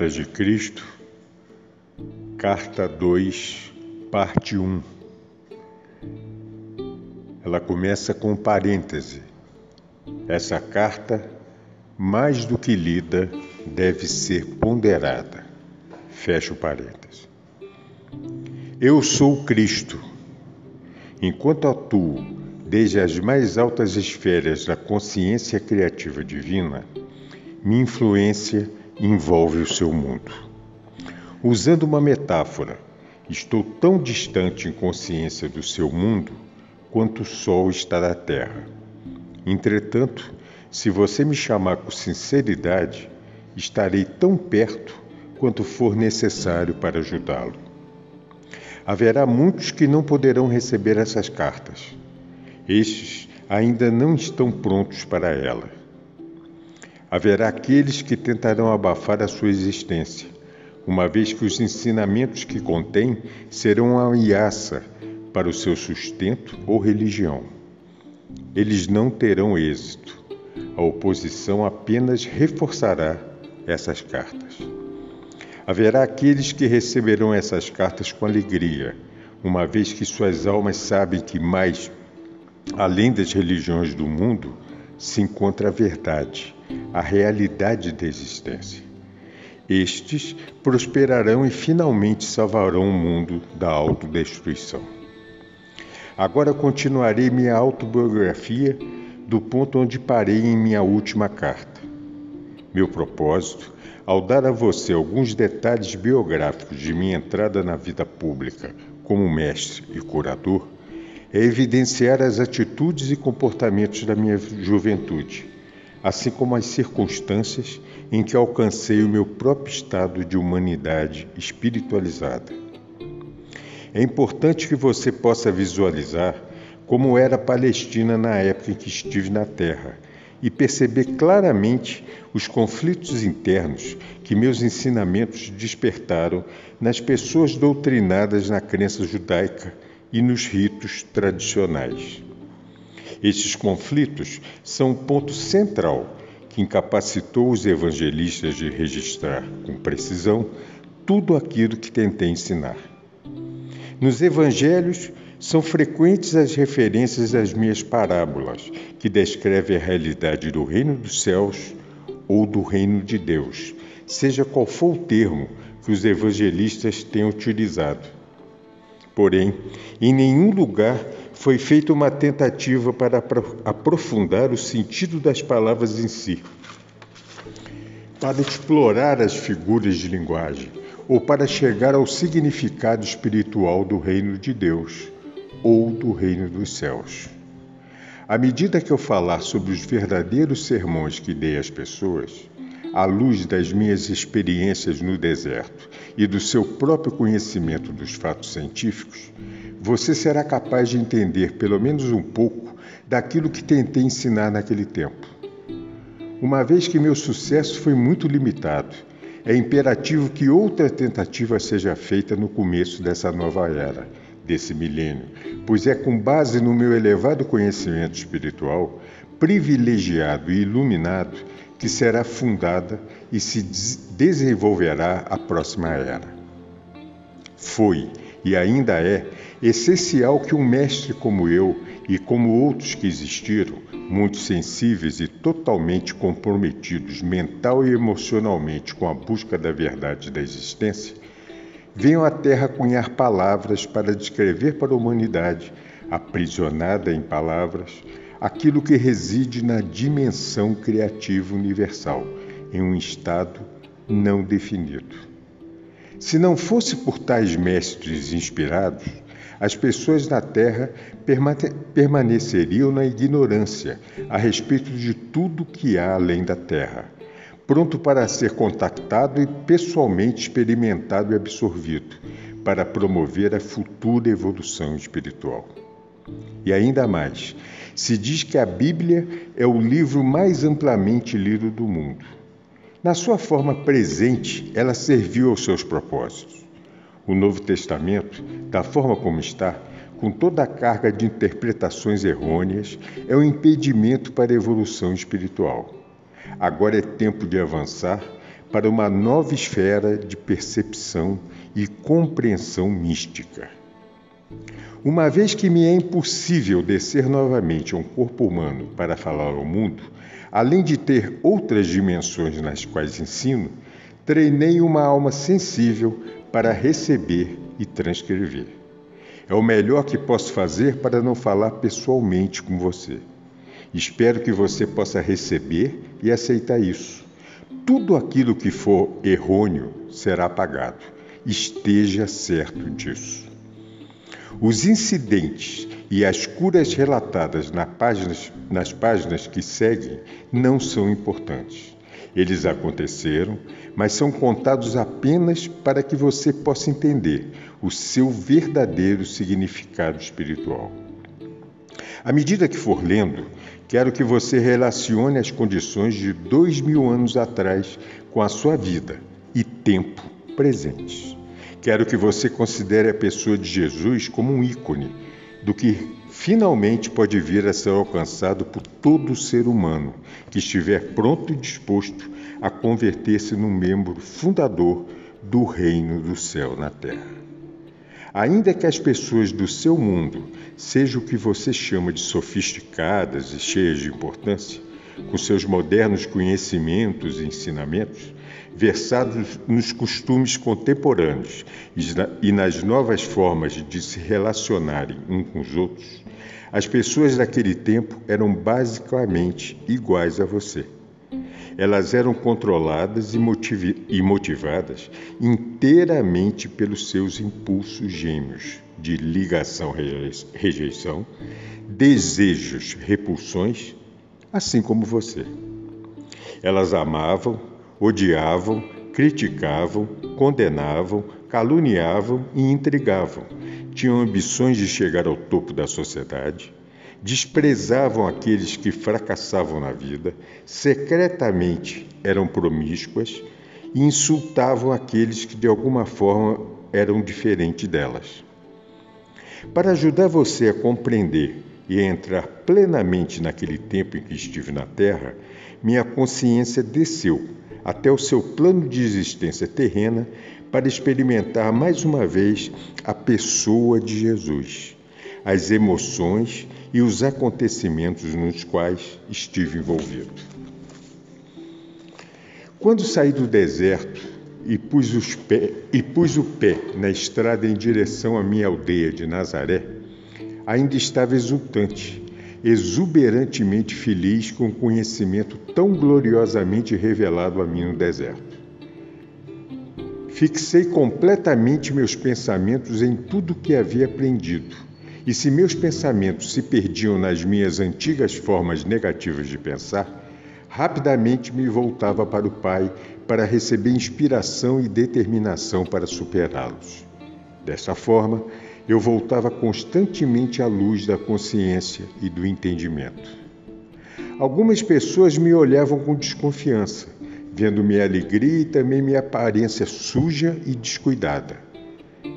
Cartas de Cristo, Carta 2, Parte 1. Ela começa com um parêntese. Essa carta, mais do que lida, deve ser ponderada. Fecha o parêntese. Eu sou Cristo. Enquanto atuo desde as mais altas esferas da consciência criativa divina, minha influência envolve o seu mundo. Usando uma metáfora, estou tão distante em consciência do seu mundo quanto o Sol está da Terra. Entretanto, se você me chamar com sinceridade, estarei tão perto quanto for necessário para ajudá-lo. Haverá muitos que não poderão receber essas cartas. Estes ainda não estão prontos para ela. Haverá aqueles que tentarão abafar a sua existência, uma vez que os ensinamentos que contém serão uma ameaça para o seu sustento ou religião. Eles não terão êxito. A oposição apenas reforçará essas cartas. Haverá aqueles que receberão essas cartas com alegria, uma vez que suas almas sabem que mais, além das religiões do mundo, se encontra a verdade, a realidade da existência. Estes prosperarão e finalmente salvarão o mundo da autodestruição. Agora continuarei minha autobiografia do ponto onde parei em minha última carta. Meu propósito, ao dar a você alguns detalhes biográficos de minha entrada na vida pública como mestre e curador, é evidenciar as atitudes e comportamentos da minha juventude, assim como as circunstâncias em que alcancei o meu próprio estado de humanidade espiritualizada. É importante que você possa visualizar como era a Palestina na época em que estive na Terra e perceber claramente os conflitos internos que meus ensinamentos despertaram nas pessoas doutrinadas na crença judaica e nos ritos tradicionais. Estes conflitos são o ponto central que incapacitou os evangelistas de registrar com precisão tudo aquilo que tentei ensinar. Nos evangelhos são frequentes as referências às minhas parábolas, que descrevem a realidade do reino dos céus ou do reino de Deus, seja qual for o termo que os evangelistas tenham utilizado. Porém, em nenhum lugar foi feita uma tentativa para aprofundar o sentido das palavras em si, para explorar as figuras de linguagem ou para chegar ao significado espiritual do reino de Deus ou do reino dos céus. À medida que eu falar sobre os verdadeiros sermões que dei às pessoas, à luz das minhas experiências no deserto e do seu próprio conhecimento dos fatos científicos, você será capaz de entender pelo menos um pouco daquilo que tentei ensinar naquele tempo. Uma vez que meu sucesso foi muito limitado, é imperativo que outra tentativa seja feita no começo dessa nova era, desse milênio, pois é com base no meu elevado conhecimento espiritual, privilegiado e iluminado, que será fundada e se desenvolverá a próxima era. Foi e ainda é essencial que um mestre como eu e como outros que existiram, muito sensíveis e totalmente comprometidos mental e emocionalmente com a busca da verdade da existência, venham à Terra cunhar palavras para descrever para a humanidade, aprisionada em palavras, aquilo que reside na dimensão criativa universal, em um estado não definido. Se não fosse por tais mestres inspirados, as pessoas na Terra permaneceriam na ignorância a respeito de tudo que há além da Terra, pronto para ser contactado e pessoalmente experimentado e absorvido, para promover a futura evolução espiritual. E ainda mais, se diz que a Bíblia é o livro mais amplamente lido do mundo. Na sua forma presente, ela serviu aos seus propósitos. O Novo Testamento, da forma como está, com toda a carga de interpretações errôneas, é um impedimento para a evolução espiritual. Agora é tempo de avançar para uma nova esfera de percepção e compreensão mística. Uma vez que me é impossível descer novamente a um corpo humano para falar ao mundo, além de ter outras dimensões nas quais ensino, treinei uma alma sensível para receber e transcrever. É o melhor que posso fazer para não falar pessoalmente com você. Espero que você possa receber e aceitar isso. Tudo aquilo que for errôneo será apagado. Esteja certo disso. Os incidentes e as curas relatadas nas páginas, nas páginas que seguem não são importantes. Eles aconteceram, mas são contados apenas para que você possa entender o seu verdadeiro significado espiritual. À medida que for lendo, quero que você relacione as condições de dois mil anos atrás com a sua vida e tempo presentes. Quero que você considere a pessoa de Jesus como um ícone do que finalmente pode vir a ser alcançado por todo ser humano que estiver pronto e disposto a converter-se num membro fundador do reino do céu na terra. Ainda que as pessoas do seu mundo sejam o que você chama de sofisticadas e cheias de importância, com seus modernos conhecimentos e ensinamentos, versados nos costumes contemporâneos e nas novas formas de se relacionarem uns com os outros, as pessoas daquele tempo eram basicamente iguais a você. Elas eram controladas e motivadas inteiramente pelos seus impulsos gêmeos de ligação-rejeição, desejos, repulsões, assim como você. Elas amavam, odiavam, criticavam, condenavam, caluniavam e intrigavam. Tinham ambições de chegar ao topo da sociedade, desprezavam aqueles que fracassavam na vida, secretamente eram promíscuas e insultavam aqueles que de alguma forma eram diferentes delas. Para ajudar você a compreender e entrar plenamente naquele tempo em que estive na Terra, minha consciência desceu até o seu plano de existência terrena para experimentar mais uma vez a pessoa de Jesus, as emoções e os acontecimentos nos quais estive envolvido. Quando saí do deserto e pus, pé, e pus o pé na estrada em direção à minha aldeia de Nazaré, ainda estava exultante, exuberantemente feliz com o conhecimento tão gloriosamente revelado a mim no deserto. Fixei completamente meus pensamentos em tudo o que havia aprendido, e se meus pensamentos se perdiam nas minhas antigas formas negativas de pensar, rapidamente me voltava para o Pai para receber inspiração e determinação para superá-los. Dessa forma, eu voltava constantemente à luz da consciência e do entendimento. Algumas pessoas me olhavam com desconfiança, vendo minha alegria e também minha aparência suja e descuidada.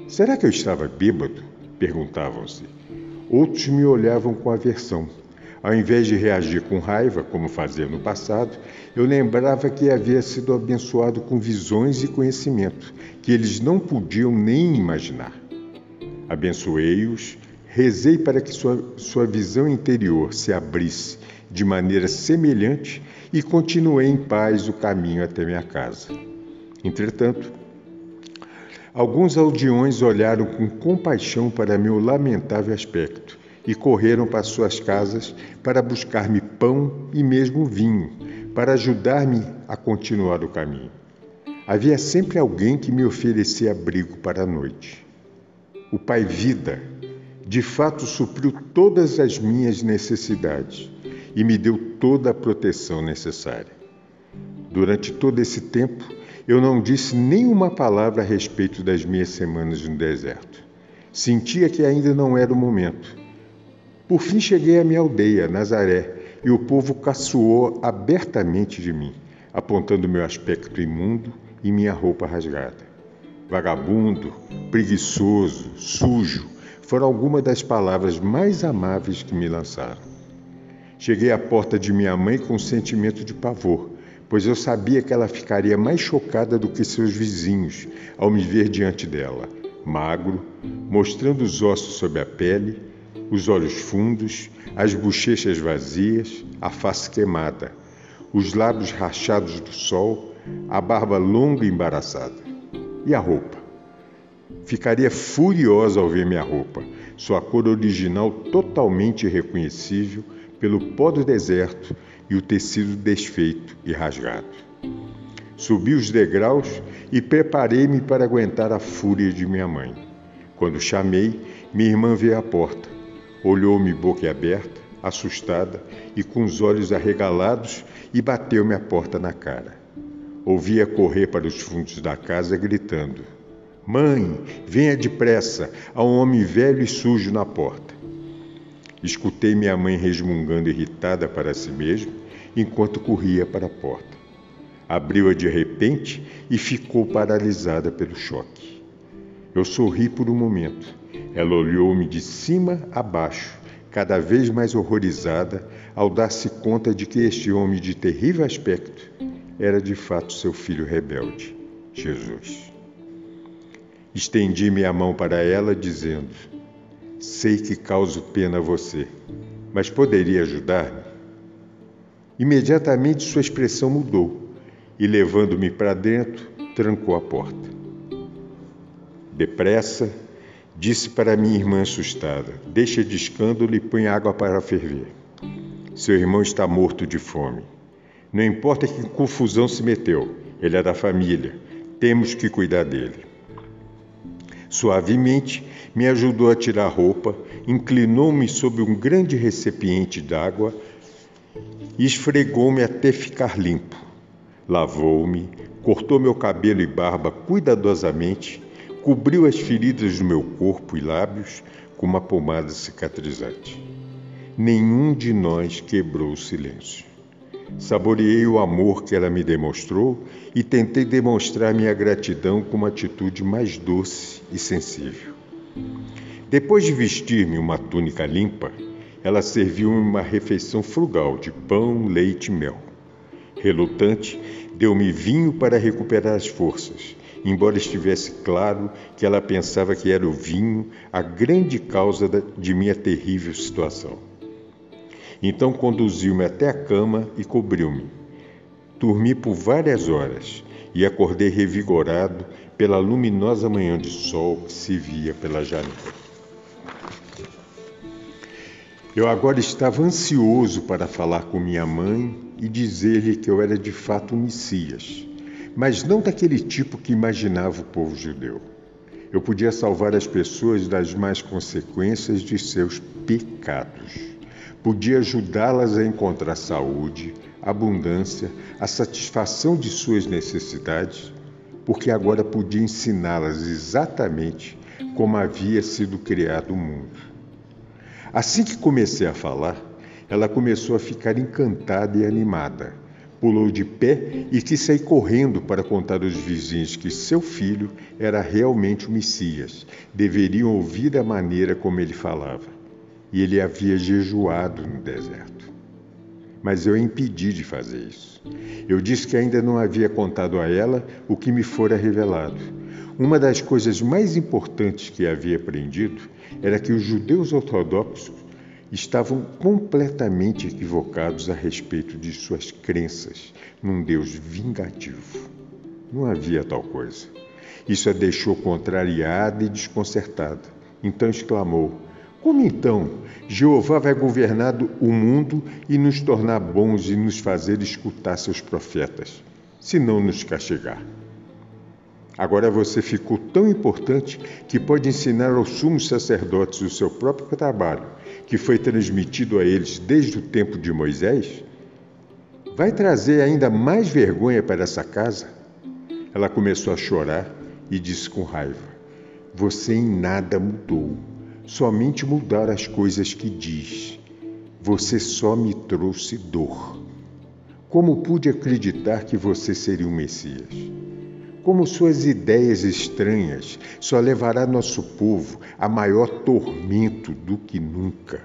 Será que eu estava bêbado? perguntavam-se. Outros me olhavam com aversão. Ao invés de reagir com raiva, como fazia no passado, eu lembrava que havia sido abençoado com visões e conhecimento que eles não podiam nem imaginar. Abençoei-os, rezei para que sua, sua visão interior se abrisse de maneira semelhante e continuei em paz o caminho até minha casa. Entretanto, alguns aldeões olharam com compaixão para meu lamentável aspecto e correram para suas casas para buscar-me pão e mesmo vinho, para ajudar-me a continuar o caminho. Havia sempre alguém que me oferecia abrigo para a noite. O Pai Vida, de fato supriu todas as minhas necessidades e me deu toda a proteção necessária. Durante todo esse tempo, eu não disse nenhuma palavra a respeito das minhas semanas no deserto. Sentia que ainda não era o momento. Por fim cheguei à minha aldeia, Nazaré, e o povo caçoou abertamente de mim, apontando meu aspecto imundo e minha roupa rasgada. Vagabundo, preguiçoso, sujo, foram algumas das palavras mais amáveis que me lançaram. Cheguei à porta de minha mãe com um sentimento de pavor, pois eu sabia que ela ficaria mais chocada do que seus vizinhos ao me ver diante dela, magro, mostrando os ossos sob a pele, os olhos fundos, as bochechas vazias, a face queimada, os lábios rachados do sol, a barba longa e embaraçada. E a roupa? Ficaria furiosa ao ver minha roupa, sua cor original totalmente irreconhecível pelo pó do deserto e o tecido desfeito e rasgado. Subi os degraus e preparei-me para aguentar a fúria de minha mãe. Quando chamei, minha irmã veio à porta, olhou-me boquiaberta, assustada e com os olhos arregalados e bateu-me a porta na cara. Ouvia correr para os fundos da casa gritando: Mãe, venha depressa, há um homem velho e sujo na porta. Escutei minha mãe resmungando irritada para si mesma enquanto corria para a porta. Abriu-a de repente e ficou paralisada pelo choque. Eu sorri por um momento. Ela olhou-me de cima a baixo, cada vez mais horrorizada ao dar-se conta de que este homem de terrível aspecto era de fato seu filho rebelde, Jesus. Estendi minha mão para ela, dizendo: Sei que causo pena a você, mas poderia ajudar-me? Imediatamente sua expressão mudou e, levando-me para dentro, trancou a porta. Depressa, disse para minha irmã assustada: Deixa de escândalo e põe água para ferver. Seu irmão está morto de fome. Não importa que confusão se meteu, ele é da família. Temos que cuidar dele. Suavemente me ajudou a tirar a roupa, inclinou-me sobre um grande recipiente d'água e esfregou-me até ficar limpo. Lavou-me, cortou meu cabelo e barba cuidadosamente, cobriu as feridas do meu corpo e lábios com uma pomada cicatrizante. Nenhum de nós quebrou o silêncio. Saboreei o amor que ela me demonstrou e tentei demonstrar minha gratidão com uma atitude mais doce e sensível. Depois de vestir-me uma túnica limpa, ela serviu-me uma refeição frugal de pão, leite e mel. Relutante, deu-me vinho para recuperar as forças, embora estivesse claro que ela pensava que era o vinho a grande causa de minha terrível situação. Então conduziu-me até a cama e cobriu-me. Dormi por várias horas e acordei revigorado pela luminosa manhã de sol que se via pela janela. Eu agora estava ansioso para falar com minha mãe e dizer-lhe que eu era de fato um Messias, mas não daquele tipo que imaginava o povo judeu. Eu podia salvar as pessoas das más consequências de seus pecados. Podia ajudá-las a encontrar saúde, abundância, a satisfação de suas necessidades, porque agora podia ensiná-las exatamente como havia sido criado o mundo. Assim que comecei a falar, ela começou a ficar encantada e animada. Pulou de pé e quis sair correndo para contar aos vizinhos que seu filho era realmente o Messias. Deveriam ouvir a maneira como ele falava. E ele havia jejuado no deserto. Mas eu a impedi de fazer isso. Eu disse que ainda não havia contado a ela o que me fora revelado. Uma das coisas mais importantes que havia aprendido era que os judeus ortodoxos estavam completamente equivocados a respeito de suas crenças num Deus vingativo. Não havia tal coisa. Isso a deixou contrariada e desconcertada. Então exclamou: Como então Jeová vai governar o mundo e nos tornar bons e nos fazer escutar seus profetas, se não nos castigar? Agora você ficou tão importante que pode ensinar aos sumos sacerdotes o seu próprio trabalho, que foi transmitido a eles desde o tempo de Moisés? Vai trazer ainda mais vergonha para essa casa? Ela começou a chorar e disse com raiva: Você em nada mudou, somente mudaram as coisas que diz. Você só me trouxe dor. Como pude acreditar que você seria o Messias? Como suas ideias estranhas só levará nosso povo a maior tormento do que nunca.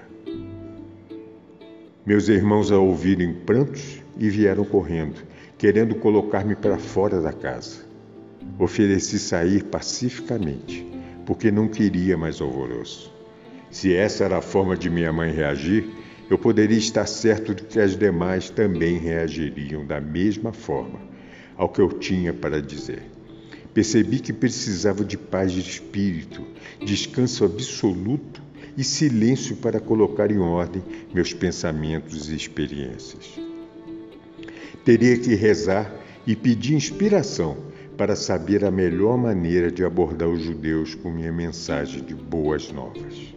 Meus irmãos a ouvirem prantos e vieram correndo, querendo colocar-me para fora da casa. Ofereci sair pacificamente, porque não queria mais alvoroço. Se essa era a forma de minha mãe reagir, eu poderia estar certo de que as demais também reagiriam da mesma forma ao que eu tinha para dizer. Percebi que precisava de paz de espírito, descanso absoluto e silêncio para colocar em ordem meus pensamentos e experiências. Teria que rezar e pedir inspiração para saber a melhor maneira de abordar os judeus com minha mensagem de boas novas.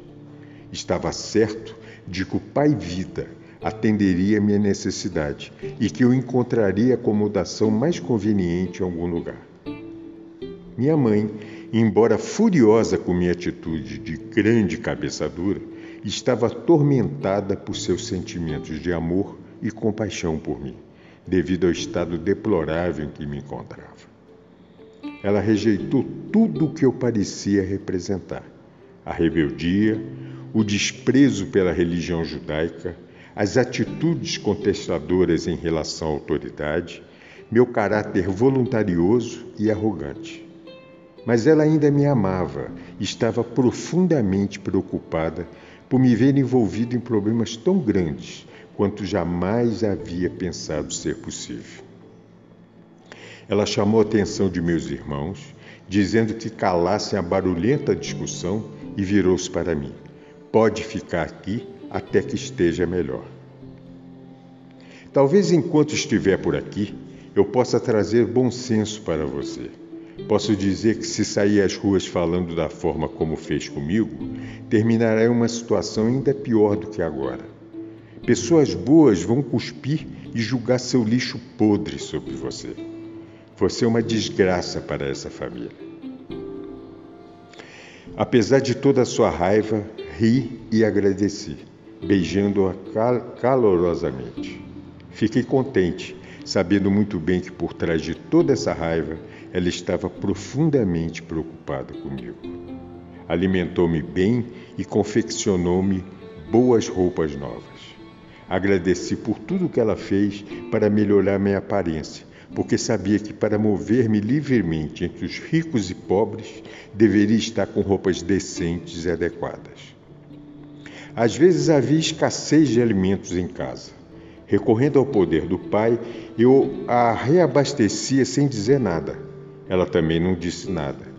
Estava certo de que o Pai Vida atenderia minha necessidade e que eu encontraria acomodação mais conveniente em algum lugar. Minha mãe, embora furiosa com minha atitude de grande cabeça dura, estava atormentada por seus sentimentos de amor e compaixão por mim devido ao estado deplorável em que me encontrava. Ela rejeitou tudo o que eu parecia representar: a rebeldia, o desprezo pela religião judaica, as atitudes contestadoras em relação à autoridade, meu caráter voluntarioso e arrogante. Mas ela ainda me amava e estava profundamente preocupada por me ver envolvido em problemas tão grandes quanto jamais havia pensado ser possível. Ela chamou a atenção de meus irmãos, dizendo que calassem a barulhenta discussão e virou-se para mim. Pode ficar aqui até que esteja melhor. Talvez enquanto estiver por aqui, eu possa trazer bom senso para você. Posso dizer que se sair às ruas falando da forma como fez comigo, terminará em uma situação ainda pior do que agora. Pessoas boas vão cuspir e julgar seu lixo podre sobre você. Você é uma desgraça para essa família. Apesar de toda a sua raiva, ri e agradeci, beijando-a cal calorosamente. Fiquei contente, sabendo muito bem que por trás de toda essa raiva, ela estava profundamente preocupada comigo. Alimentou-me bem e confeccionou-me boas roupas novas. Agradeci por tudo que ela fez para melhorar minha aparência, porque sabia que para mover-me livremente entre os ricos e pobres, deveria estar com roupas decentes e adequadas. Às vezes havia escassez de alimentos em casa. Recorrendo ao poder do pai, eu a reabastecia sem dizer nada. Ela também não disse nada.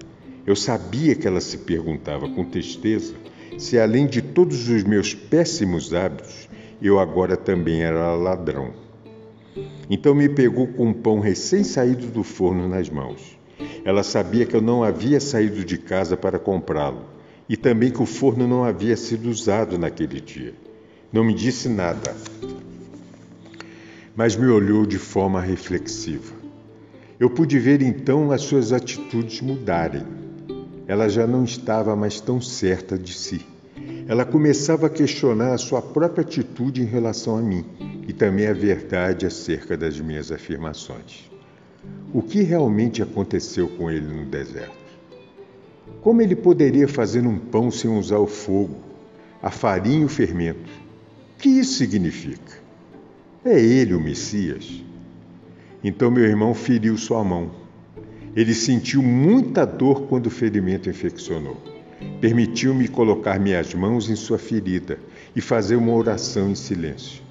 Eu sabia que ela se perguntava com tristeza se, além de todos os meus péssimos hábitos, eu agora também era ladrão. Então me pegou com um pão recém-saído do forno nas mãos. Ela sabia que eu não havia saído de casa para comprá-lo e também que o forno não havia sido usado naquele dia. Não me disse nada, mas me olhou de forma reflexiva. Eu pude ver então as suas atitudes mudarem. Ela já não estava mais tão certa de si ela começava a questionar a sua própria atitude em relação a mim e também a verdade acerca das minhas afirmações. O que realmente aconteceu com ele no deserto? Como ele poderia fazer um pão sem usar o fogo, a farinha e o fermento? O que isso significa? É ele o Messias? Então meu irmão feriu sua mão. Ele sentiu muita dor quando o ferimento infeccionou. Permitiu-me colocar minhas mãos em sua ferida e fazer uma oração em silêncio.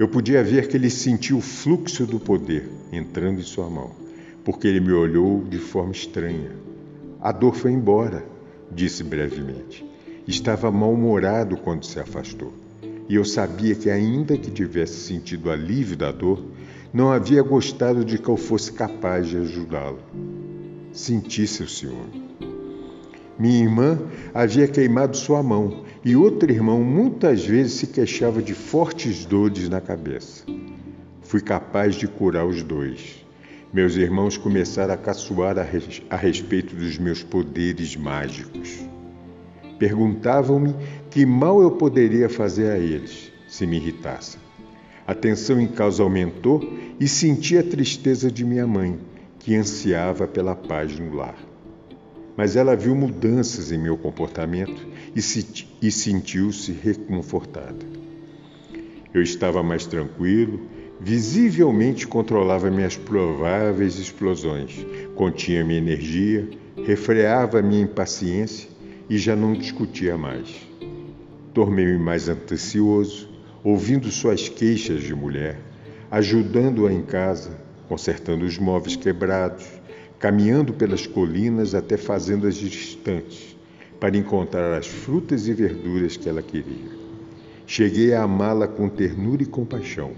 Eu podia ver que ele sentiu o fluxo do poder entrando em sua mão, porque ele me olhou de forma estranha. A dor foi embora, disse brevemente. Estava mal-humorado quando se afastou, e eu sabia que, ainda que tivesse sentido alívio da dor, não havia gostado de que eu fosse capaz de ajudá-lo. Senti seu ciúme. Minha irmã havia queimado sua mão e outro irmão muitas vezes se queixava de fortes dores na cabeça. fui capaz de curar os dois. Meus irmãos começaram a caçoar a, res a respeito dos meus poderes mágicos. Perguntavam-me que mal eu poderia fazer a eles se me irritassem. A tensão em casa aumentou e senti a tristeza de minha mãe, que ansiava pela paz no lar. Mas ela viu mudanças em meu comportamento e, se, e sentiu-se reconfortada. Eu estava mais tranquilo, visivelmente controlava minhas prováveis explosões, continha minha energia, refreava minha impaciência e já não discutia mais. Tornei-me mais atencioso, ouvindo suas queixas de mulher, ajudando-a em casa, consertando os móveis quebrados, caminhando pelas colinas até fazendas distantes, para encontrar as frutas e verduras que ela queria. Cheguei a amá-la com ternura e compaixão,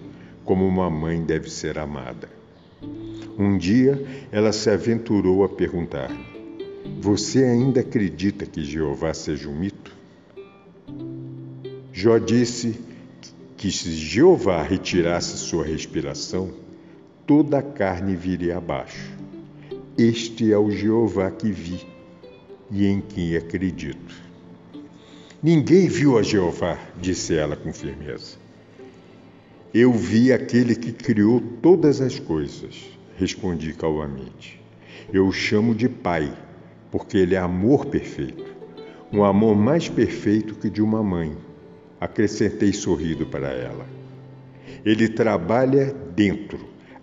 como uma mãe deve ser amada. Um dia ela se aventurou a perguntar-me: Você ainda acredita que Jeová seja um mito? Jó disse que se Jeová retirasse sua respiração, toda a carne viria abaixo. Este é o Jeová que vi e em quem acredito. Ninguém viu a Jeová, disse ela com firmeza. Eu vi aquele que criou todas as coisas, respondi calmamente. Eu o chamo de Pai, porque ele é amor perfeito, um amor mais perfeito que de uma mãe acrescentei sorrido para ela. Ele trabalha dentro,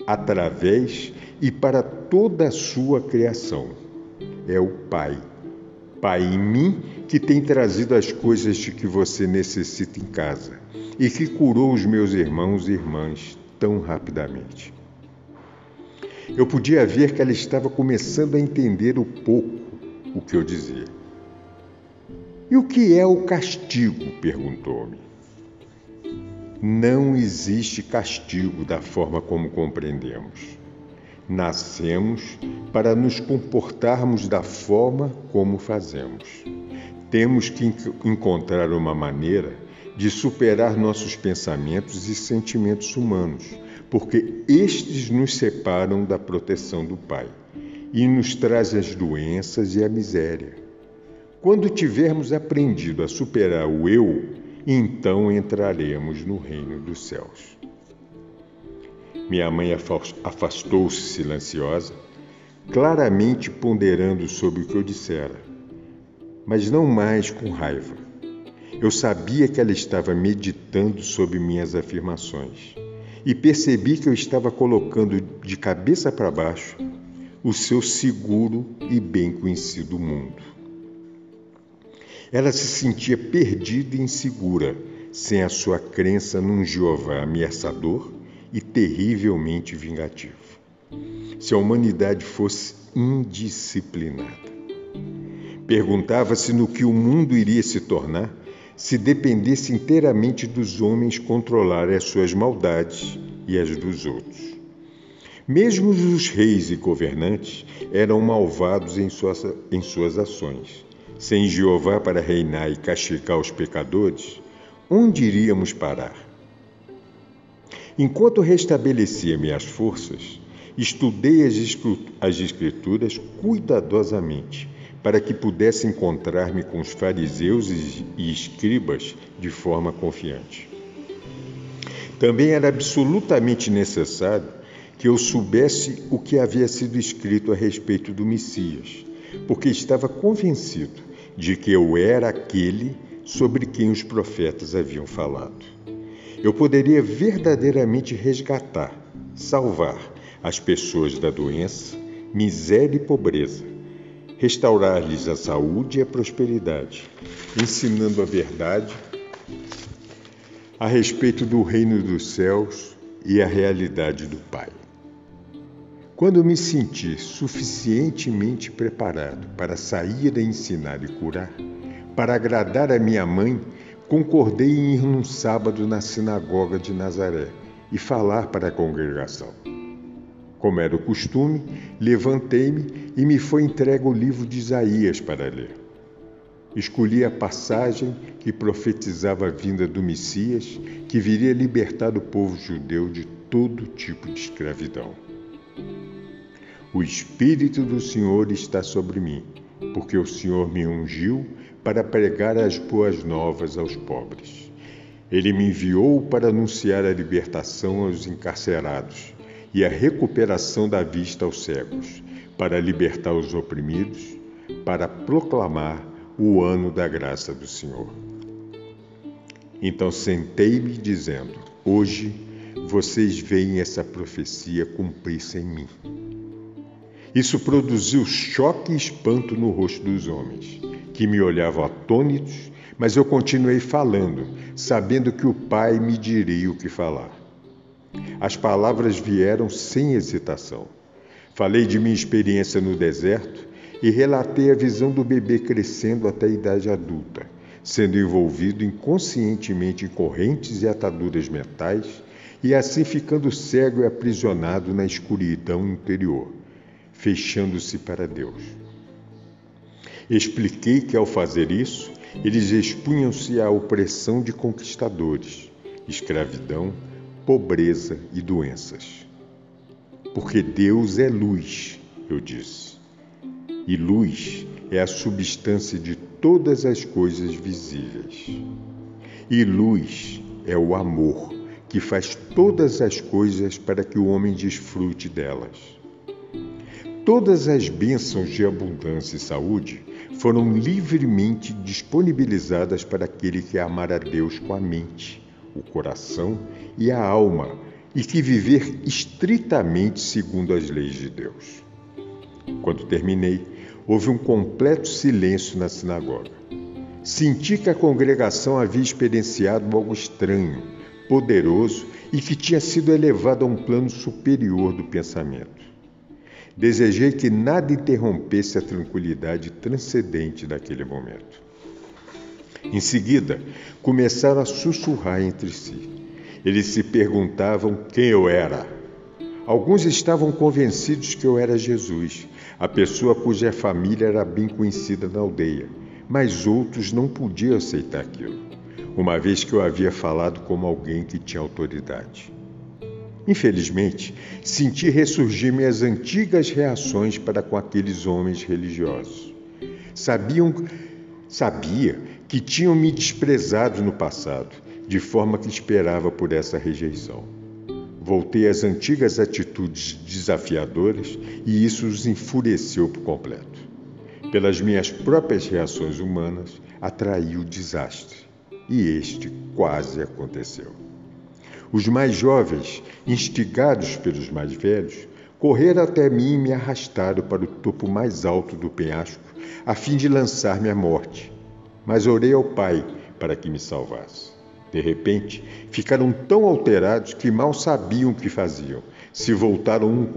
através e para toda a sua criação. É o Pai. Pai em mim que tem trazido as coisas de que você necessita em casa e que curou os meus irmãos e irmãs tão rapidamente. Eu podia ver que ela estava começando a entender o pouco o que eu dizia. E o que é o castigo? perguntou-me. Não existe castigo da forma como compreendemos. Nascemos para nos comportarmos da forma como fazemos. Temos que encontrar uma maneira de superar nossos pensamentos e sentimentos humanos, porque estes nos separam da proteção do Pai e nos trazem as doenças e a miséria. Quando tivermos aprendido a superar o eu, então entraremos no reino dos céus. Minha mãe afastou-se silenciosa, claramente ponderando sobre o que eu dissera, mas não mais com raiva. Eu sabia que ela estava meditando sobre minhas afirmações e percebi que eu estava colocando de cabeça para baixo o seu seguro e bem conhecido mundo. Ela se sentia perdida e insegura, sem a sua crença num Jeová ameaçador e terrivelmente vingativo. Se a humanidade fosse indisciplinada. Perguntava-se no que o mundo iria se tornar se dependesse inteiramente dos homens controlarem as suas maldades e as dos outros. Mesmo os reis e governantes eram malvados em suas, em suas ações sem Jeová para reinar e castigar os pecadores, onde iríamos parar? Enquanto restabelecia minhas forças, estudei as Escrituras cuidadosamente, para que pudesse encontrar-me com os fariseus e escribas de forma confiante. Também era absolutamente necessário que eu soubesse o que havia sido escrito a respeito do Messias, porque estava convencido de que eu era aquele sobre quem os profetas haviam falado. Eu poderia verdadeiramente resgatar, salvar as pessoas da doença, miséria e pobreza, restaurar-lhes a saúde e a prosperidade, ensinando a verdade a respeito do reino dos céus e a realidade do Pai. Quando me senti suficientemente preparado para sair a ensinar e curar, para agradar a minha mãe, concordei em ir num sábado na sinagoga de Nazaré e falar para a congregação. Como era o costume, levantei-me e me foi entregue o livro de Isaías para ler. Escolhi a passagem que profetizava a vinda do Messias, que viria libertar o povo judeu de todo tipo de escravidão. O Espírito do Senhor está sobre mim, porque o Senhor me ungiu para pregar as boas novas aos pobres. Ele me enviou para anunciar a libertação aos encarcerados e a recuperação da vista aos cegos, para libertar os oprimidos, para proclamar o ano da graça do Senhor. Então sentei-me dizendo: Hoje vocês veem essa profecia cumprir-se em mim. Isso produziu choque e espanto no rosto dos homens, que me olhavam atônitos, mas eu continuei falando, sabendo que o Pai me diria o que falar. As palavras vieram sem hesitação. Falei de minha experiência no deserto e relatei a visão do bebê crescendo até a idade adulta, sendo envolvido inconscientemente em correntes e ataduras mentais e assim ficando cego e aprisionado na escuridão interior, fechando-se para Deus. Expliquei que ao fazer isso, eles expunham-se à opressão de conquistadores, escravidão, pobreza e doenças. Porque Deus é luz, eu disse. E luz é a substância de todas as coisas visíveis. E luz é o amor que faz todas as coisas para que o homem desfrute delas. Todas as bênçãos de abundância e saúde foram livremente disponibilizadas para aquele que amar a Deus com a mente, o coração e a alma e que viver estritamente segundo as leis de Deus. Quando terminei, houve um completo silêncio na sinagoga. Senti que a congregação havia experienciado algo estranho, poderoso e que tinha sido elevado a um plano superior do pensamento. Desejei que nada interrompesse a tranquilidade transcendente daquele momento. Em seguida, começaram a sussurrar entre si. Eles se perguntavam quem eu era. Alguns estavam convencidos que eu era Jesus, a pessoa cuja família era bem conhecida na aldeia, mas outros não podiam aceitar aquilo, uma vez que eu havia falado como alguém que tinha autoridade. Infelizmente, senti ressurgir minhas antigas reações para com aqueles homens religiosos. Sabiam, sabia que tinham me desprezado no passado, de forma que esperava por essa rejeição. Voltei às antigas atitudes desafiadoras e isso os enfureceu por completo. Pelas minhas próprias reações humanas, atraí o desastre. E este quase aconteceu. Os mais jovens, instigados pelos mais velhos, correram até mim e me arrastaram para o topo mais alto do penhasco, a fim de lançar-me à morte. Mas orei ao Pai para que me salvasse. De repente, ficaram tão alterados que mal sabiam o que faziam. Se voltaram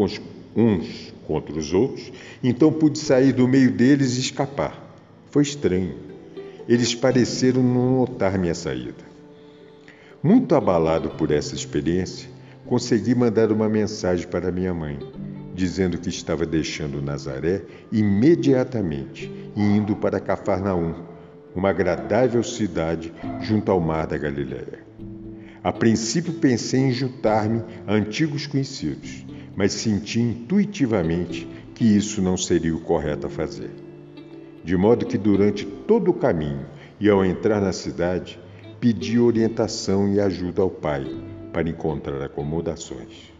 uns contra os outros, então pude sair do meio deles e escapar. Foi estranho. Eles pareceram não notar minha saída. Muito abalado por essa experiência, consegui mandar uma mensagem para minha mãe, dizendo que estava deixando Nazaré imediatamente e indo para Cafarnaum uma agradável cidade junto ao mar da Galiléia. A princípio pensei em juntar-me a antigos conhecidos, mas senti intuitivamente que isso não seria o correto a fazer. De modo que durante todo o caminho e ao entrar na cidade, pedi orientação e ajuda ao pai para encontrar acomodações.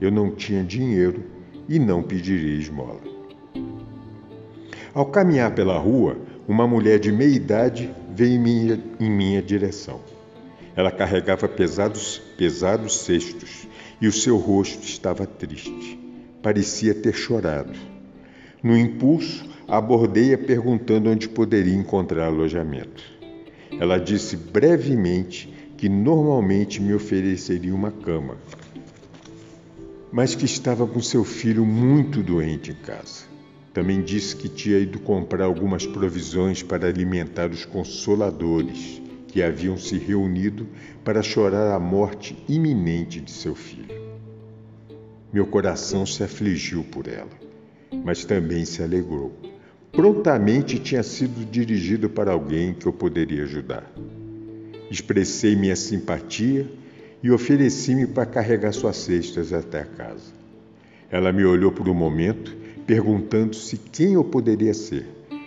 Eu não tinha dinheiro e não pediria esmola. Ao caminhar pela rua, uma mulher de meia idade veio em minha, em minha direção. Ela carregava pesados, pesados cestos e o seu rosto estava triste. Parecia ter chorado. No impulso, abordei-a perguntando onde poderia encontrar alojamento. Ela disse brevemente que normalmente me ofereceria uma cama, mas que estava com seu filho muito doente em casa. Também disse que tinha ido comprar algumas provisões para alimentar os consoladores que haviam se reunido para chorar a morte iminente de seu filho. Meu coração se afligiu por ela, mas também se alegrou. Prontamente tinha sido dirigido para alguém que eu poderia ajudar. Expressei minha simpatia e ofereci-me para carregar suas cestas até a casa. Ela me olhou por um momento, perguntando-se quem eu poderia ser,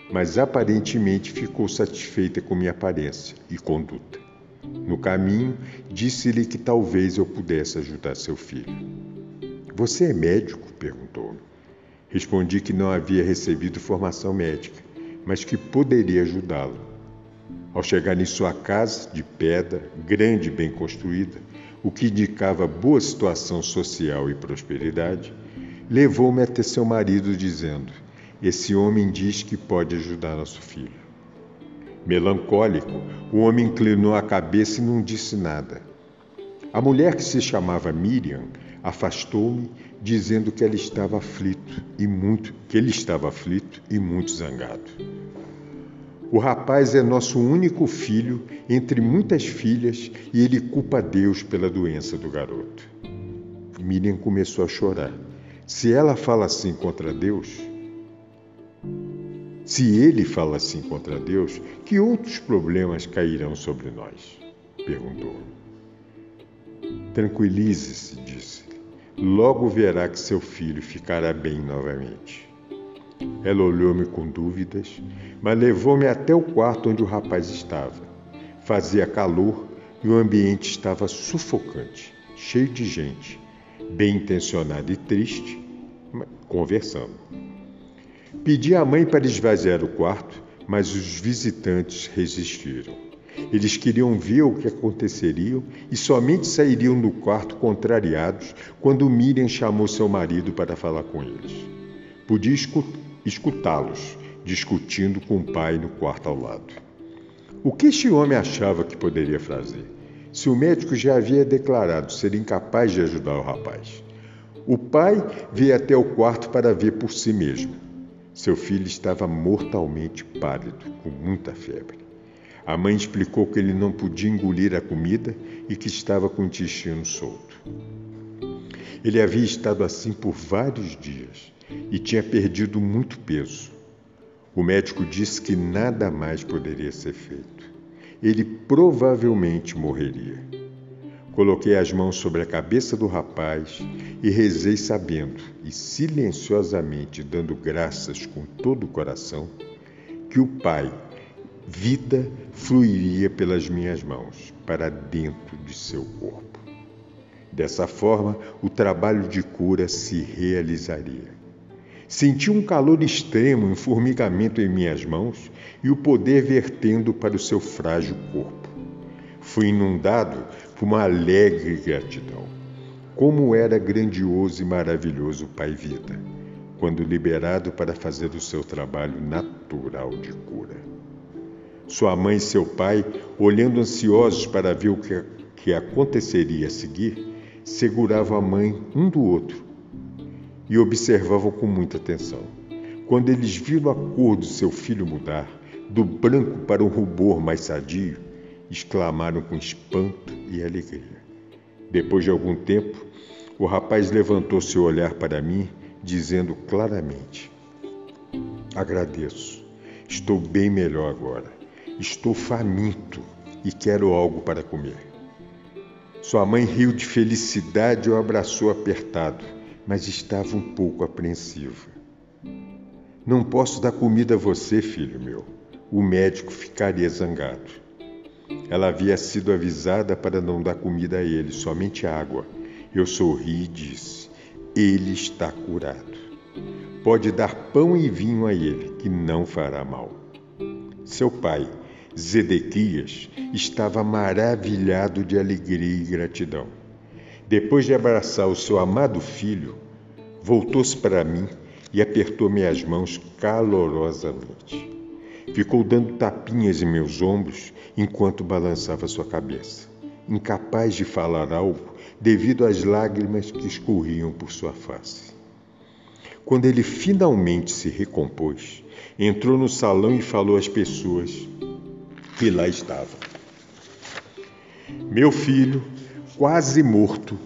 mas aparentemente ficou satisfeita com minha aparência e conduta. No caminho, disse-lhe que talvez eu pudesse ajudar seu filho. Você é médico? perguntou-me. Respondi que não havia recebido formação médica, mas que poderia ajudá-lo. Ao chegar em sua casa, de pedra, grande e bem construída, o que indicava boa situação social e prosperidade, levou-me até seu marido, dizendo: Esse homem diz que pode ajudar nosso filho. Melancólico, o homem inclinou a cabeça e não disse nada. A mulher que se chamava Miriam afastou-me, dizendo que ela estava aflito e muito, que ele estava aflito e muito zangado. O rapaz é nosso único filho entre muitas filhas e ele culpa Deus pela doença do garoto. Miriam começou a chorar. Se ela fala assim contra Deus, se ele fala assim contra Deus, que outros problemas cairão sobre nós? perguntou. Tranquilize-se, disse. Logo verá que seu filho ficará bem novamente. Ela olhou-me com dúvidas, mas levou-me até o quarto onde o rapaz estava. Fazia calor e o ambiente estava sufocante, cheio de gente, bem intencionada e triste, conversando. Pedi à mãe para esvaziar o quarto, mas os visitantes resistiram. Eles queriam ver o que aconteceria e somente sairiam do quarto contrariados quando Miriam chamou seu marido para falar com eles. Podia escutá-los discutindo com o pai no quarto ao lado. O que este homem achava que poderia fazer? Se o médico já havia declarado ser incapaz de ajudar o rapaz. O pai veio até o quarto para ver por si mesmo. Seu filho estava mortalmente pálido, com muita febre. A mãe explicou que ele não podia engolir a comida e que estava com o intestino solto. Ele havia estado assim por vários dias e tinha perdido muito peso. O médico disse que nada mais poderia ser feito. Ele provavelmente morreria. Coloquei as mãos sobre a cabeça do rapaz e rezei sabendo e silenciosamente dando graças com todo o coração que o Pai, vida, fluiria pelas minhas mãos para dentro de seu corpo. Dessa forma, o trabalho de cura se realizaria. Senti um calor extremo, um formigamento em minhas mãos e o poder vertendo para o seu frágil corpo. Fui inundado por uma alegre gratidão. Como era grandioso e maravilhoso o Pai Vida, quando liberado para fazer o seu trabalho natural de cura. Sua mãe e seu pai, olhando ansiosos para ver o que, que aconteceria a seguir, seguravam a mãe um do outro e observavam com muita atenção. Quando eles viram a cor do seu filho mudar, do branco para um rubor mais sadio, exclamaram com espanto e alegria. Depois de algum tempo, o rapaz levantou seu olhar para mim, dizendo claramente: Agradeço, estou bem melhor agora. Estou faminto e quero algo para comer. Sua mãe riu de felicidade e o abraçou apertado, mas estava um pouco apreensiva. Não posso dar comida a você, filho meu. O médico ficaria zangado. Ela havia sido avisada para não dar comida a ele, somente água. Eu sorri e disse: Ele está curado. Pode dar pão e vinho a ele, que não fará mal. Seu pai, Zedequias, estava maravilhado de alegria e gratidão. Depois de abraçar o seu amado filho, voltou-se para mim e apertou minhas mãos calorosamente. Ficou dando tapinhas em meus ombros enquanto balançava sua cabeça, incapaz de falar algo devido às lágrimas que escorriam por sua face. Quando ele finalmente se recompôs, entrou no salão e falou às pessoas que lá estavam. Meu filho, quase morto,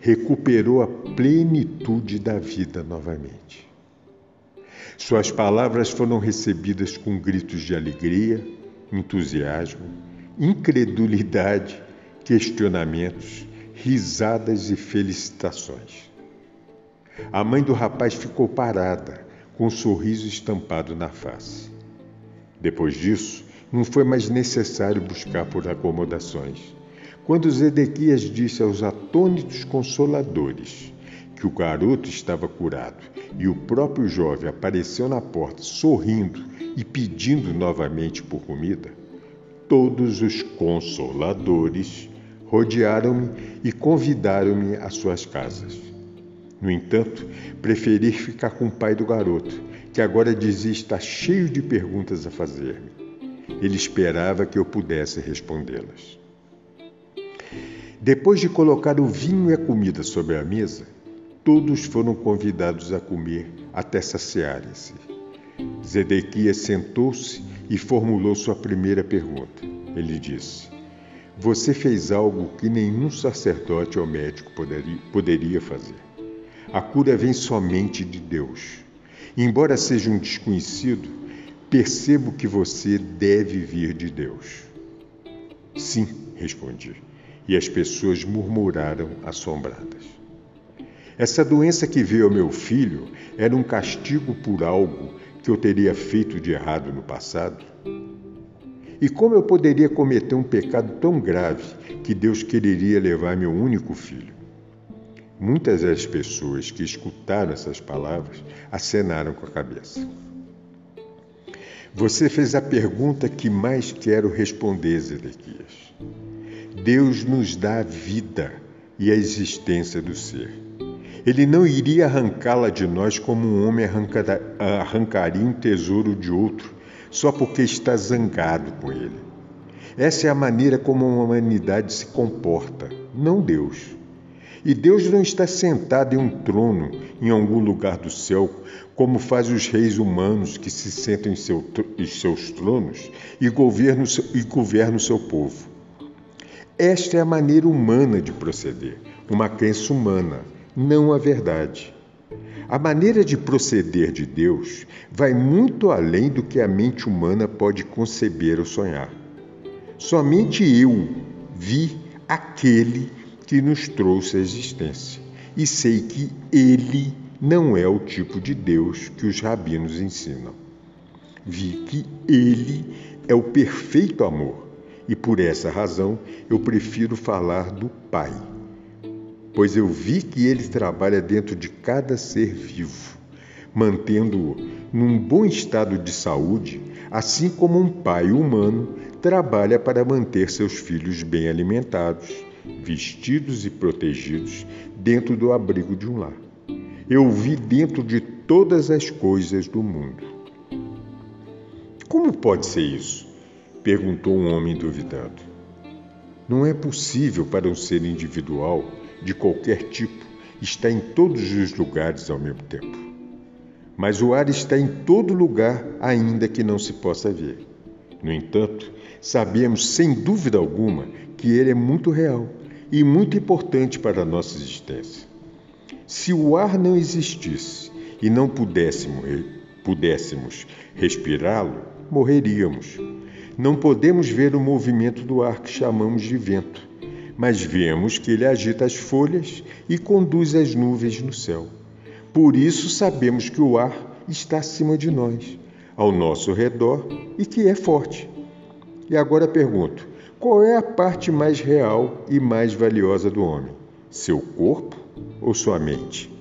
recuperou a plenitude da vida novamente. Suas palavras foram recebidas com gritos de alegria, entusiasmo, incredulidade, questionamentos, risadas e felicitações. A mãe do rapaz ficou parada, com um sorriso estampado na face. Depois disso, não foi mais necessário buscar por acomodações. Quando Zedequias disse aos atônitos consoladores que o garoto estava curado e o próprio jovem apareceu na porta sorrindo e pedindo novamente por comida, todos os consoladores rodearam-me e convidaram-me às suas casas. No entanto, preferi ficar com o pai do garoto, que agora dizia estar cheio de perguntas a fazer-me. Ele esperava que eu pudesse respondê-las. Depois de colocar o vinho e a comida sobre a mesa, todos foram convidados a comer até saciarem-se. Zedequias sentou-se e formulou sua primeira pergunta. Ele disse: Você fez algo que nenhum sacerdote ou médico poderia, fazer. A cura vem somente de Deus. Embora seja um desconhecido, percebo que você deve vir de Deus. Sim, respondi, e as pessoas murmuraram assombradas. Essa doença que veio ao meu filho era um castigo por algo que eu teria feito de errado no passado? E como eu poderia cometer um pecado tão grave que Deus quereria levar meu único filho? Muitas das pessoas que escutaram essas palavras acenaram com a cabeça. Você fez a pergunta que mais quero responder, Zedequias. Deus nos dá a vida e a existência do ser. Ele não iria arrancá-la de nós como um homem arrancaria um tesouro de outro, só porque está zangado com ele. Essa é a maneira como a humanidade se comporta, não Deus. E Deus não está sentado em um trono em algum lugar do céu, como faz os reis humanos que se sentam em, seu, em seus tronos e governam, e o seu povo. Esta é a maneira humana de proceder, uma crença humana não a verdade. A maneira de proceder de Deus vai muito além do que a mente humana pode conceber ou sonhar. Somente eu vi aquele que nos trouxe a existência e sei que ele não é o tipo de Deus que os rabinos ensinam. Vi que ele é o perfeito amor e por essa razão eu prefiro falar do Pai pois eu vi que ele trabalha dentro de cada ser vivo, mantendo-o num bom estado de saúde, assim como um pai humano trabalha para manter seus filhos bem alimentados, vestidos e protegidos dentro do abrigo de um lar. Eu vi dentro de todas as coisas do mundo. Como pode ser isso? perguntou um homem duvidando. Não é possível para um ser individual de qualquer tipo está em todos os lugares ao mesmo tempo. Mas o ar está em todo lugar, ainda que não se possa ver. No entanto, sabemos sem dúvida alguma que ele é muito real e muito importante para a nossa existência. Se o ar não existisse e não pudéssemos, pudéssemos respirá-lo, morreríamos. Não podemos ver o movimento do ar que chamamos de vento mas vemos que ele agita as folhas e conduz as nuvens no céu. Por isso sabemos que o ar está acima de nós, ao nosso redor e que é forte. E agora pergunto: qual é a parte mais real e mais valiosa do homem? Seu corpo ou sua mente?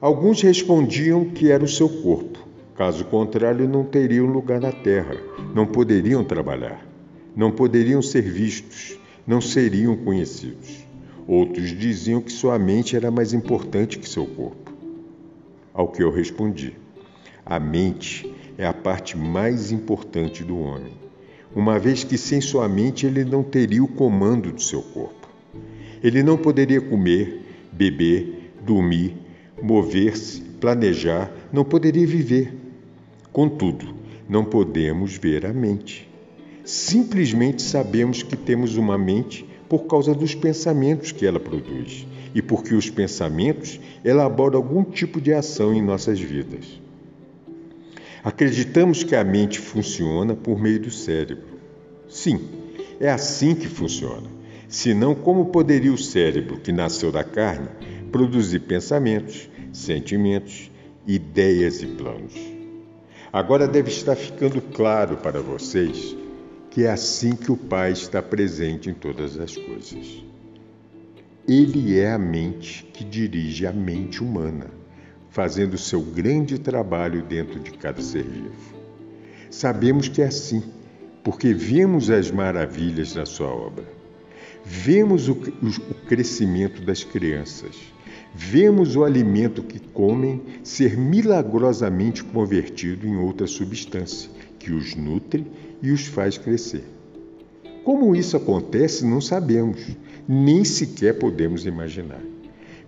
Alguns respondiam que era o seu corpo, caso contrário, não teriam lugar na terra, não poderiam trabalhar, não poderiam ser vistos, não seriam conhecidos. Outros diziam que sua mente era mais importante que seu corpo. Ao que eu respondi: a mente é a parte mais importante do homem, uma vez que sem sua mente ele não teria o comando do seu corpo. Ele não poderia comer, beber, dormir, mover-se, planejar, não poderia viver. Contudo, não podemos ver a mente. Simplesmente sabemos que temos uma mente por causa dos pensamentos que ela produz e porque os pensamentos elaboram algum tipo de ação em nossas vidas. Acreditamos que a mente funciona por meio do cérebro. Sim, é assim que funciona. Senão, como poderia o cérebro, que nasceu da carne, produzir pensamentos, sentimentos, ideias e planos? Agora deve estar ficando claro para vocês que é assim que o Pai está presente em todas as coisas. Ele é a mente que dirige a mente humana, fazendo seu grande trabalho dentro de cada ser vivo. Sabemos que é assim, porque vemos as maravilhas da sua obra. Vemos o, o, o crescimento das crianças. Vemos o alimento que comem ser milagrosamente convertido em outra substância, que os nutre e os faz crescer. Como isso acontece, não sabemos, nem sequer podemos imaginar.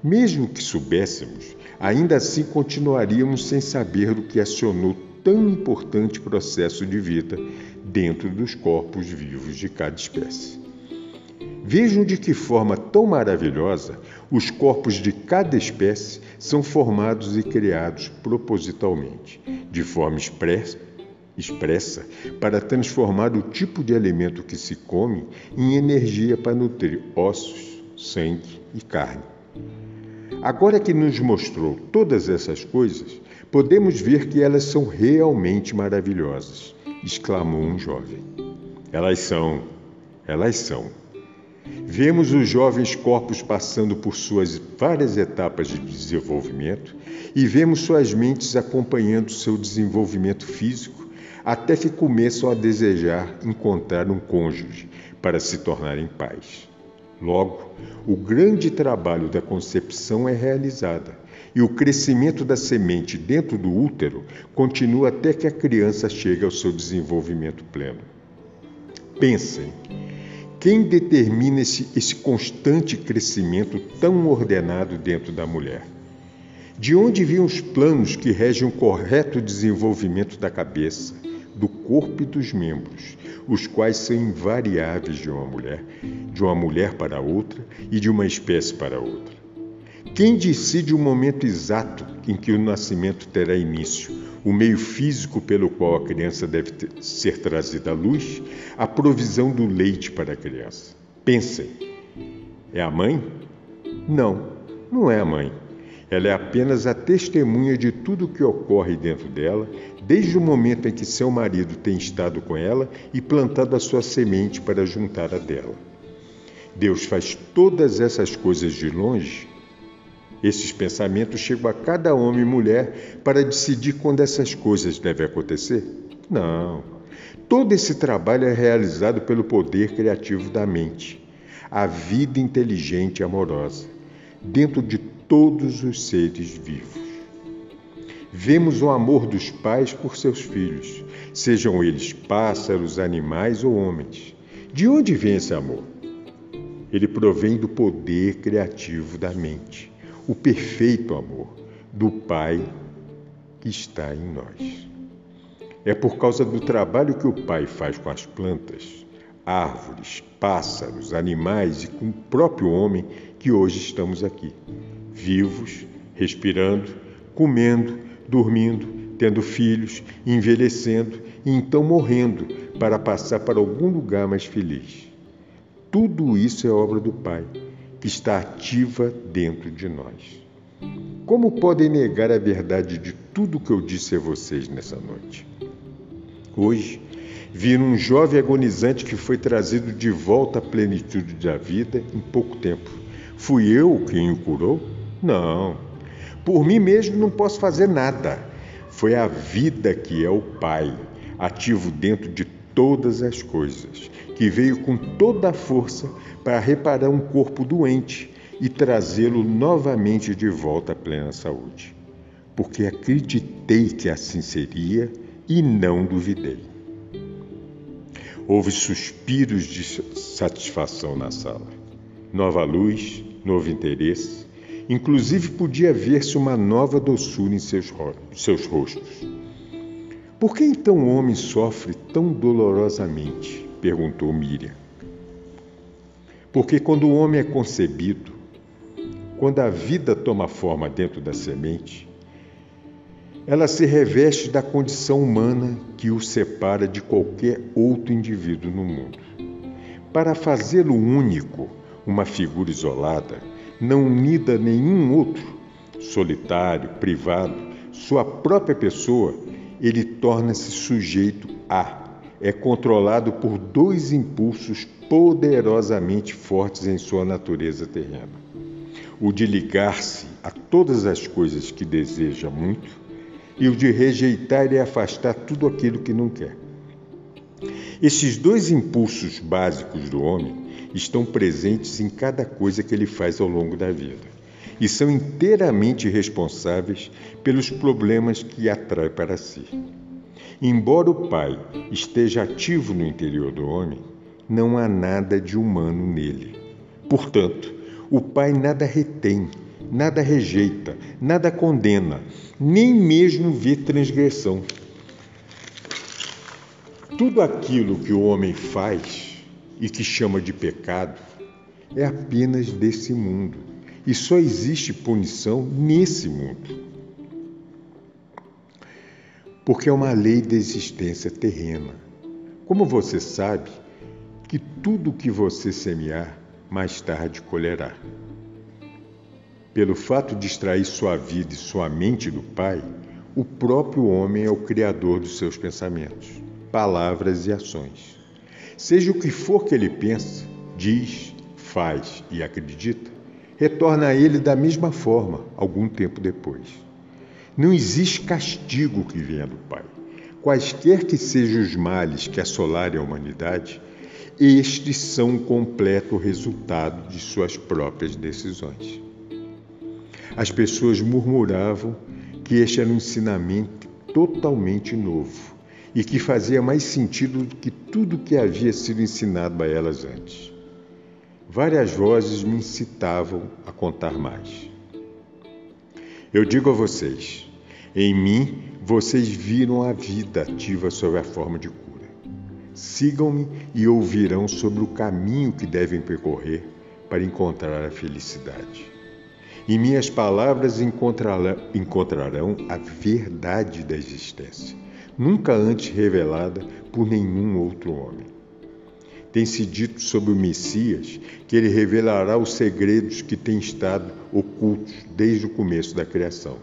Mesmo que soubéssemos, ainda assim continuaríamos sem saber do que acionou tão importante processo de vida dentro dos corpos vivos de cada espécie. Vejam de que forma tão maravilhosa os corpos de cada espécie são formados e criados propositalmente, de forma expressa expressa para transformar o tipo de alimento que se come em energia para nutrir ossos, sangue e carne. Agora que nos mostrou todas essas coisas, podemos ver que elas são realmente maravilhosas, exclamou um jovem. Elas são, elas são. Vemos os jovens corpos passando por suas várias etapas de desenvolvimento e vemos suas mentes acompanhando seu desenvolvimento físico até que começam a desejar encontrar um cônjuge para se tornarem pais. Logo, o grande trabalho da concepção é realizado e o crescimento da semente dentro do útero continua até que a criança chegue ao seu desenvolvimento pleno. Pensem, quem determina esse, esse constante crescimento tão ordenado dentro da mulher? De onde vinham os planos que regem o correto desenvolvimento da cabeça, do corpo e dos membros, os quais são invariáveis de uma mulher, de uma mulher para outra e de uma espécie para outra. Quem decide o momento exato em que o nascimento terá início, o meio físico pelo qual a criança deve ter, ser trazida à luz, a provisão do leite para a criança? Pensem, é a mãe? Não, não é a mãe. Ela é apenas a testemunha de tudo o que ocorre dentro dela, desde o momento em que seu marido tem estado com ela e plantado a sua semente para juntar a dela. Deus faz todas essas coisas de longe. Esses pensamentos chegam a cada homem e mulher para decidir quando essas coisas devem acontecer? Não. Todo esse trabalho é realizado pelo poder criativo da mente, a vida inteligente e amorosa, dentro de todos os seres vivos. Vemos o amor dos pais por seus filhos, sejam eles pássaros, animais ou homens. De onde vem esse amor? Ele provém do poder criativo da mente, o perfeito amor do Pai que está em nós. É por causa do trabalho que o Pai faz com as plantas, árvores, pássaros, animais e com o próprio homem que hoje estamos aqui vivos, respirando, comendo, dormindo, tendo filhos, envelhecendo e então morrendo para passar para algum lugar mais feliz. Tudo isso é obra do Pai, que está ativa dentro de nós. Como podem negar a verdade de tudo que eu disse a vocês nessa noite? Hoje, vi um jovem agonizante que foi trazido de volta à plenitude da vida em pouco tempo. Fui eu quem o curou? Não. Por mim mesmo não posso fazer nada. Foi a vida que é o Pai, ativo dentro de todas as coisas, que veio com toda a força para reparar um corpo doente e trazê-lo novamente de volta à plena saúde. Porque acreditei que assim seria e não duvidei. Houve suspiros de satisfação na sala. Nova luz, novo interesse, Inclusive podia ver-se uma nova doçura em seus, seus rostos. Por que então o homem sofre tão dolorosamente? perguntou Miriam. Porque quando o homem é concebido, quando a vida toma forma dentro da semente, ela se reveste da condição humana que o separa de qualquer outro indivíduo no mundo. para fazê-lo único, uma figura isolada, não unida a nenhum outro, solitário, privado, sua própria pessoa, ele torna-se sujeito a, é controlado por dois impulsos poderosamente fortes em sua natureza terrena: o de ligar-se a todas as coisas que deseja muito e o de rejeitar e afastar tudo aquilo que não quer. Esses dois impulsos básicos do homem estão presentes em cada coisa que ele faz ao longo da vida e são inteiramente responsáveis pelos problemas que atrai para si. Embora o Pai esteja ativo no interior do homem, não há nada de humano nele. Portanto, o Pai nada retém, nada rejeita, nada condena, nem mesmo vê transgressão. Tudo aquilo que o homem faz e que chama de pecado é apenas desse mundo e só existe punição nesse mundo. Porque é uma lei da existência terrena. Como você sabe que tudo que você semear, mais tarde colherá. Pelo fato de extrair sua vida e sua mente do Pai, o próprio homem é o criador dos seus pensamentos palavras e ações. Seja o que for que ele pensa, diz, faz e acredita, retorna a ele da mesma forma algum tempo depois. Não existe castigo que venha do Pai. Quaisquer que sejam os males que assolarem a humanidade, estes são um completo resultado de suas próprias decisões. As pessoas murmuravam que este era um ensinamento totalmente novo e que fazia mais sentido do que tudo que havia sido ensinado a elas antes. Várias vozes me incitavam a contar mais. Eu digo a vocês: em mim vocês viram a vida ativa sob a forma de cura. Sigam-me e ouvirão sobre o caminho que devem percorrer para encontrar a felicidade. Em minhas palavras encontrarão a verdade da existência nunca antes revelada por nenhum outro homem. Tem-se dito sobre o Messias que ele revelará os segredos que têm estado ocultos desde o começo da criação.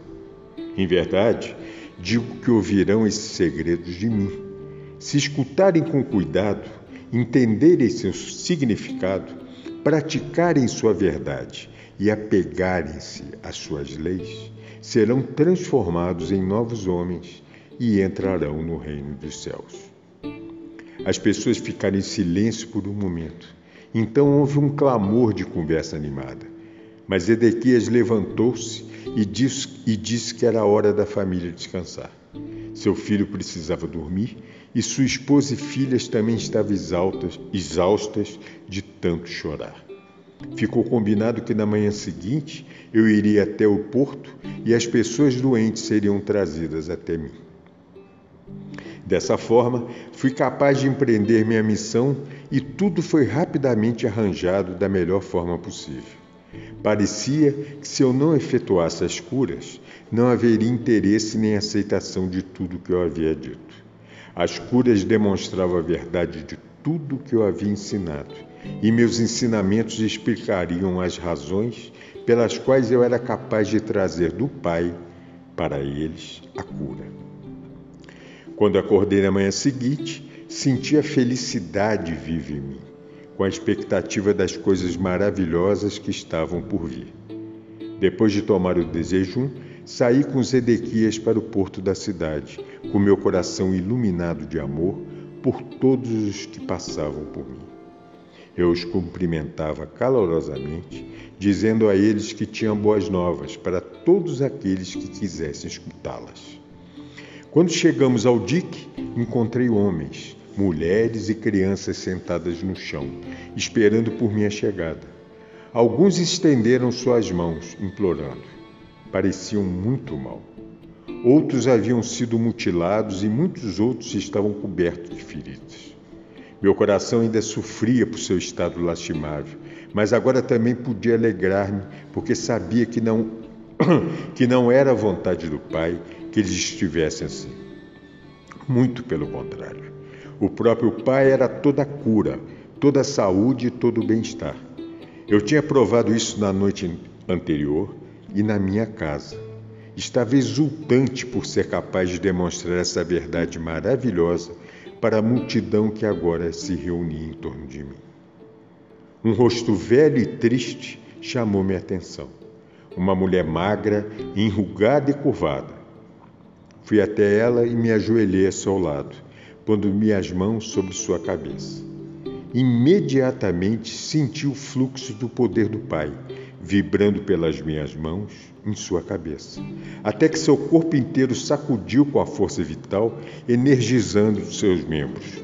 Em verdade, digo que ouvirão esses segredos de mim. Se escutarem com cuidado, entenderem seu significado, praticarem sua verdade e apegarem-se às suas leis, serão transformados em novos homens e entrarão no reino dos céus. As pessoas ficaram em silêncio por um momento. Então houve um clamor de conversa animada. Mas Edequias levantou-se e disse, e disse que era hora da família descansar. Seu filho precisava dormir e sua esposa e filhas também estavam exaltas, exaustas de tanto chorar. Ficou combinado que na manhã seguinte eu iria até o porto e as pessoas doentes seriam trazidas até mim. Dessa forma, fui capaz de empreender minha missão e tudo foi rapidamente arranjado da melhor forma possível. Parecia que se eu não efetuasse as curas, não haveria interesse nem aceitação de tudo que eu havia dito. As curas demonstravam a verdade de tudo que eu havia ensinado, e meus ensinamentos explicariam as razões pelas quais eu era capaz de trazer do Pai para eles a cura. Quando acordei na manhã seguinte, senti a felicidade viva em mim, com a expectativa das coisas maravilhosas que estavam por vir. Depois de tomar o desejum, saí com Zedequias para o porto da cidade, com meu coração iluminado de amor por todos os que passavam por mim. Eu os cumprimentava calorosamente, dizendo a eles que tinham boas novas para todos aqueles que quisessem escutá-las. Quando chegamos ao dique, encontrei homens, mulheres e crianças sentadas no chão, esperando por minha chegada. Alguns estenderam suas mãos, implorando. Pareciam muito mal. Outros haviam sido mutilados e muitos outros estavam cobertos de feridas. Meu coração ainda sofria por seu estado lastimável, mas agora também podia alegrar-me, porque sabia que não, que não era a vontade do Pai que eles estivessem assim. Muito pelo contrário. O próprio Pai era toda cura, toda a saúde e todo o bem-estar. Eu tinha provado isso na noite anterior e na minha casa. Estava exultante por ser capaz de demonstrar essa verdade maravilhosa para a multidão que agora se reunia em torno de mim. Um rosto velho e triste chamou minha atenção. Uma mulher magra, enrugada e curvada. Fui até ela e me ajoelhei a seu lado, pondo minhas mãos sobre sua cabeça. Imediatamente senti o fluxo do poder do Pai, vibrando pelas minhas mãos em sua cabeça, até que seu corpo inteiro sacudiu com a força vital, energizando seus membros.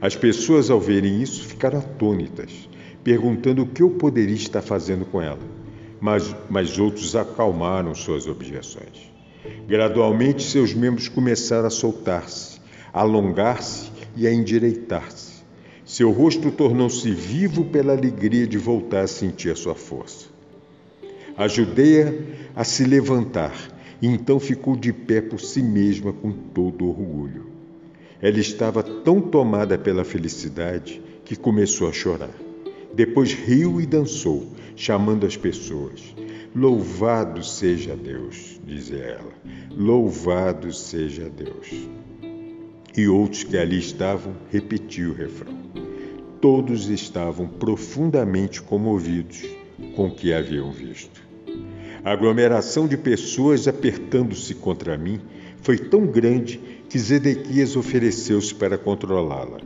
As pessoas, ao verem isso, ficaram atônitas, perguntando o que eu poderia estar fazendo com ela. Mas, mas outros acalmaram suas objeções. Gradualmente, seus membros começaram a soltar-se, alongar-se e a endireitar-se. Seu rosto tornou-se vivo pela alegria de voltar a sentir a sua força. Ajudei-a a se levantar e então ficou de pé por si mesma com todo orgulho. Ela estava tão tomada pela felicidade que começou a chorar. Depois riu e dançou, chamando as pessoas. Louvado seja Deus, dizia ela. Louvado seja Deus. E outros que ali estavam repetiam o refrão. Todos estavam profundamente comovidos com o que haviam visto. A aglomeração de pessoas apertando-se contra mim foi tão grande que Zedequias ofereceu-se para controlá-la.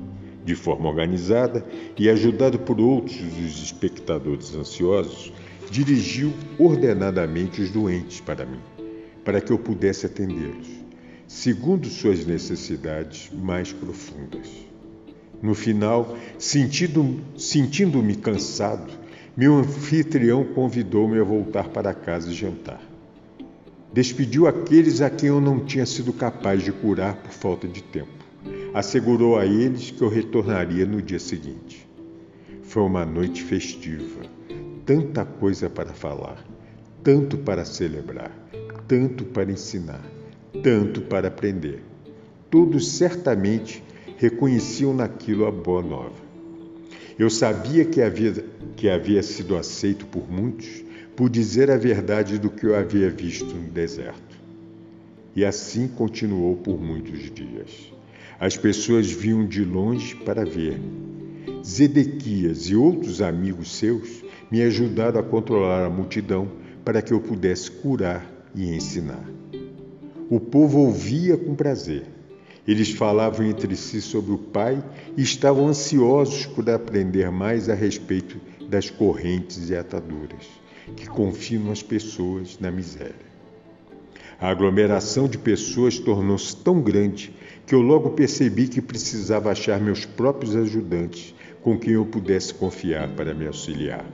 De forma organizada e ajudado por outros dos espectadores ansiosos, dirigiu ordenadamente os doentes para mim, para que eu pudesse atendê-los, segundo suas necessidades mais profundas. No final, sentindo-me sentindo cansado, meu anfitrião convidou-me a voltar para casa e jantar. Despediu aqueles a quem eu não tinha sido capaz de curar por falta de tempo assegurou a eles que eu retornaria no dia seguinte. Foi uma noite festiva, tanta coisa para falar, tanto para celebrar, tanto para ensinar, tanto para aprender. Todos certamente reconheciam naquilo a boa nova. Eu sabia que havia, que havia sido aceito por muitos por dizer a verdade do que eu havia visto no deserto. E assim continuou por muitos dias. As pessoas vinham de longe para ver-me. Zedequias e outros amigos seus me ajudaram a controlar a multidão para que eu pudesse curar e ensinar. O povo ouvia com prazer. Eles falavam entre si sobre o Pai e estavam ansiosos por aprender mais a respeito das correntes e ataduras que confinam as pessoas na miséria. A aglomeração de pessoas tornou-se tão grande que eu logo percebi que precisava achar meus próprios ajudantes com quem eu pudesse confiar para me auxiliar.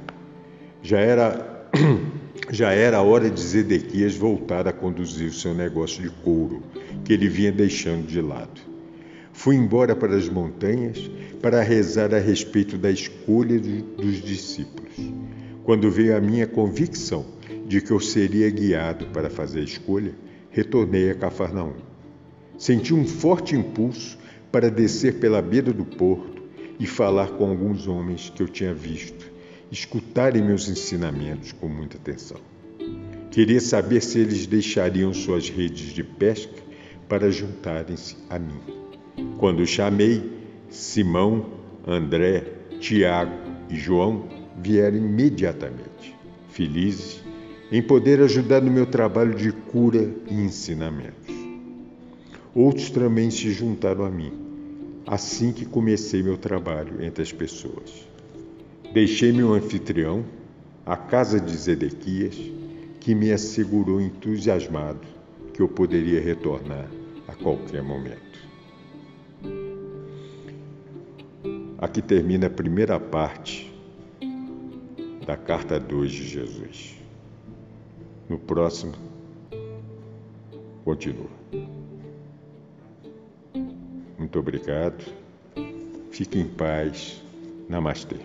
Já era, já era a hora de Zedequias voltar a conduzir o seu negócio de couro, que ele vinha deixando de lado. Fui embora para as montanhas para rezar a respeito da escolha dos discípulos. Quando veio a minha convicção de que eu seria guiado para fazer a escolha, retornei a Cafarnaum. Senti um forte impulso para descer pela beira do porto e falar com alguns homens que eu tinha visto, escutarem meus ensinamentos com muita atenção. Queria saber se eles deixariam suas redes de pesca para juntarem-se a mim. Quando chamei, Simão, André, Tiago e João vieram imediatamente, felizes em poder ajudar no meu trabalho de cura e ensinamentos. Outros também se juntaram a mim, assim que comecei meu trabalho entre as pessoas. Deixei meu anfitrião, a casa de Zedequias, que me assegurou entusiasmado que eu poderia retornar a qualquer momento. Aqui termina a primeira parte da carta 2 de Jesus. No próximo, continua. Muito obrigado. Fique em paz. Namastê.